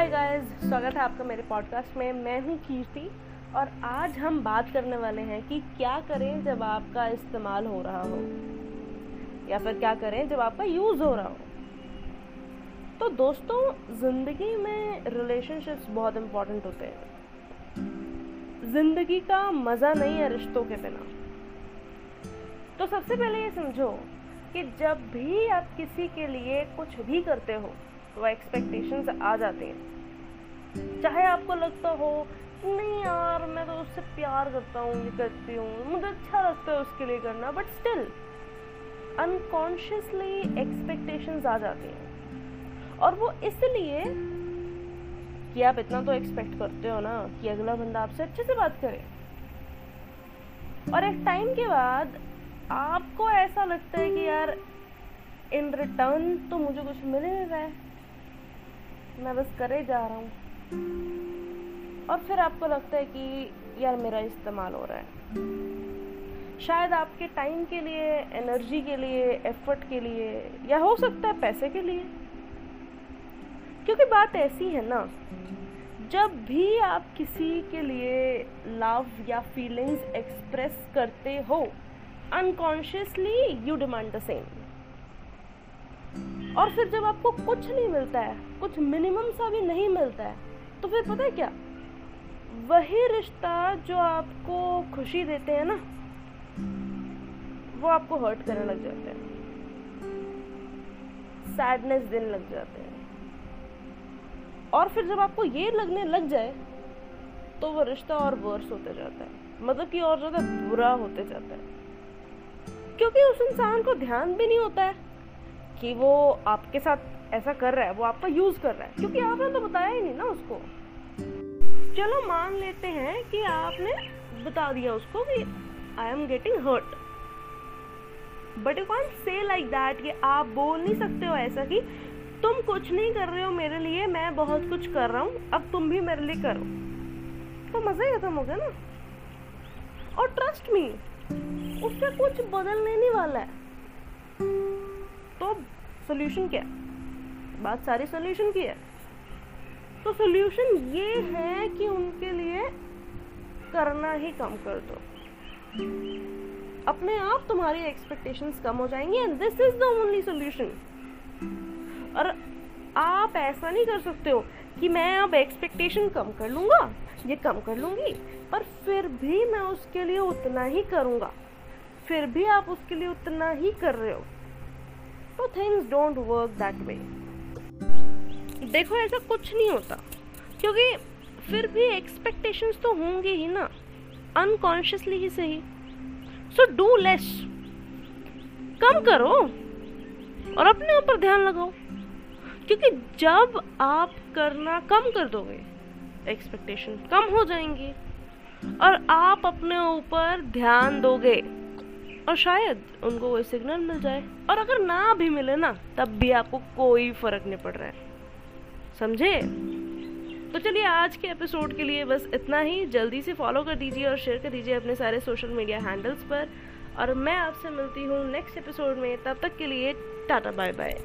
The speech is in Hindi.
हाय गाइस स्वागत है आपका मेरे पॉडकास्ट में। मैं हूँ कीर्ति और आज हम बात करने वाले हैं कि क्या करें जब आपका इस्तेमाल हो रहा हो या फिर क्या करें जब आपका यूज़ हो रहा हो। तो दोस्तों, ज़िंदगी में रिलेशनशिप्स बहुत इम्पोर्टेंट होते हैं। ज़िंदगी का मज़ा नहीं है रिश्तों के बिना। तो सबसे पहले ये समझो कि जब भी आप किसी के लिए कुछ भी करते हो तो एक्सपेक्टेशंस आ जाते हैं। चाहे आपको लगता हो, नहीं यार, मैं तो उससे प्यार करता हूँ, ये करती हूँ, मुझे अच्छा लगता है उसके लिए करना। बट स्टिल अनकॉन्शियसली एक्सपेक्टेशंस आ जाती हैं। और वो इसलिए कि आप इतना तो एक्सपेक्ट करते हो ना, कि अगला बंदा आपसे अच्छे से बात करे। और एक टाइम के बाद आपको ऐसा लगता है कि यार, इन रिटर्न तो मुझे कुछ मिल नहीं रहा है। मैं बस करे जा रहा हूँ। और फिर आपको लगता है कि यार मेरा इस्तेमाल हो रहा है। शायद आपके टाइम के लिए एनर्जी के लिए एफर्ट के लिए, या हो सकता है पैसे के लिए। क्योंकि बात ऐसी है ना, जब भी आप किसी के लिए लव या फीलिंग्स एक्सप्रेस करते हो unconsciously you demand the same और फिर जब आपको कुछ नहीं मिलता है, कुछ मिनिमम सा भी नहीं मिलता है तो फिर पता है क्या? वही रिश्ता जो आपको खुशी देते हैं ना, वो आपको हर्ट करने लग जाते हैं। सैडनेस देने लग जाते हैं। और फिर जब आपको ये लगने लग जाए तो वो रिश्ता और वर्स होते जाता है। मतलब कि और ज़्यादा बुरा होते जाता है। क्योंकि उस इंसान को ध्यान भी नहीं होता है। कि वो आपके साथ ऐसा कर रहा है, वो आपका यूज़ कर रहा है। क्योंकि आपने तो बताया ही नहीं ना उसको। चलो मान लेते हैं कि आपने बता दिया उसको कि I am getting hurt but you can't say like that कि आप बोल नहीं सकते हो ऐसा कि तुम कुछ नहीं कर रहे हो मेरे लिए, मैं बहुत कुछ कर रहा हूँ, अब तुम भी मेरे लिए करो। तो मज़ा ही खत्म हो गया ना। और ट्रस्ट मी उससे कुछ बदलने नहीं वाला है। तो सोल्यूशन क्या बात सारी सोल्यूशन की है। तो सोल्यूशन ये है कि उनके लिए करना ही कम कर दो। अपने आप तुम्हारी एक्सपेक्टेशंस कम हो जाएँगी and this is the only solution और आप ऐसा नहीं कर सकते हो कि मैं अब एक्सपेक्टेशन कम कर लूँगा, ये कम कर लूँगी, पर फिर भी मैं उसके लिए उतना ही करूँगा। फिर भी आप उसके लिए उतना ही कर रहे हो। तो things don't work that way देखो, ऐसा कुछ नहीं होता, क्योंकि फिर भी एक्सपेक्टेशंस तो होंगे ही ना। अनकॉन्शियसली ही सही। सो डू लेस कम करो और अपने ऊपर ध्यान लगाओ, क्योंकि जब आप करना कम कर दोगे एक्सपेक्टेशन कम हो जाएँगी और आप अपने ऊपर ध्यान दोगे। और शायद उनको कोई सिग्नल मिल जाए। और अगर ना भी मिले ना, तब भी आपको कोई फ़र्क नहीं पड़ रहा है। समझे? तो चलिए आज के एपिसोड के लिए बस इतना ही। जल्दी से फॉलो कर दीजिए और शेयर कर दीजिए अपने सारे सोशल मीडिया हैंडल्स पर। और मैं आपसे मिलती हूँ नेक्स्ट एपिसोड में। तब तक के लिए टाटा बाय बाय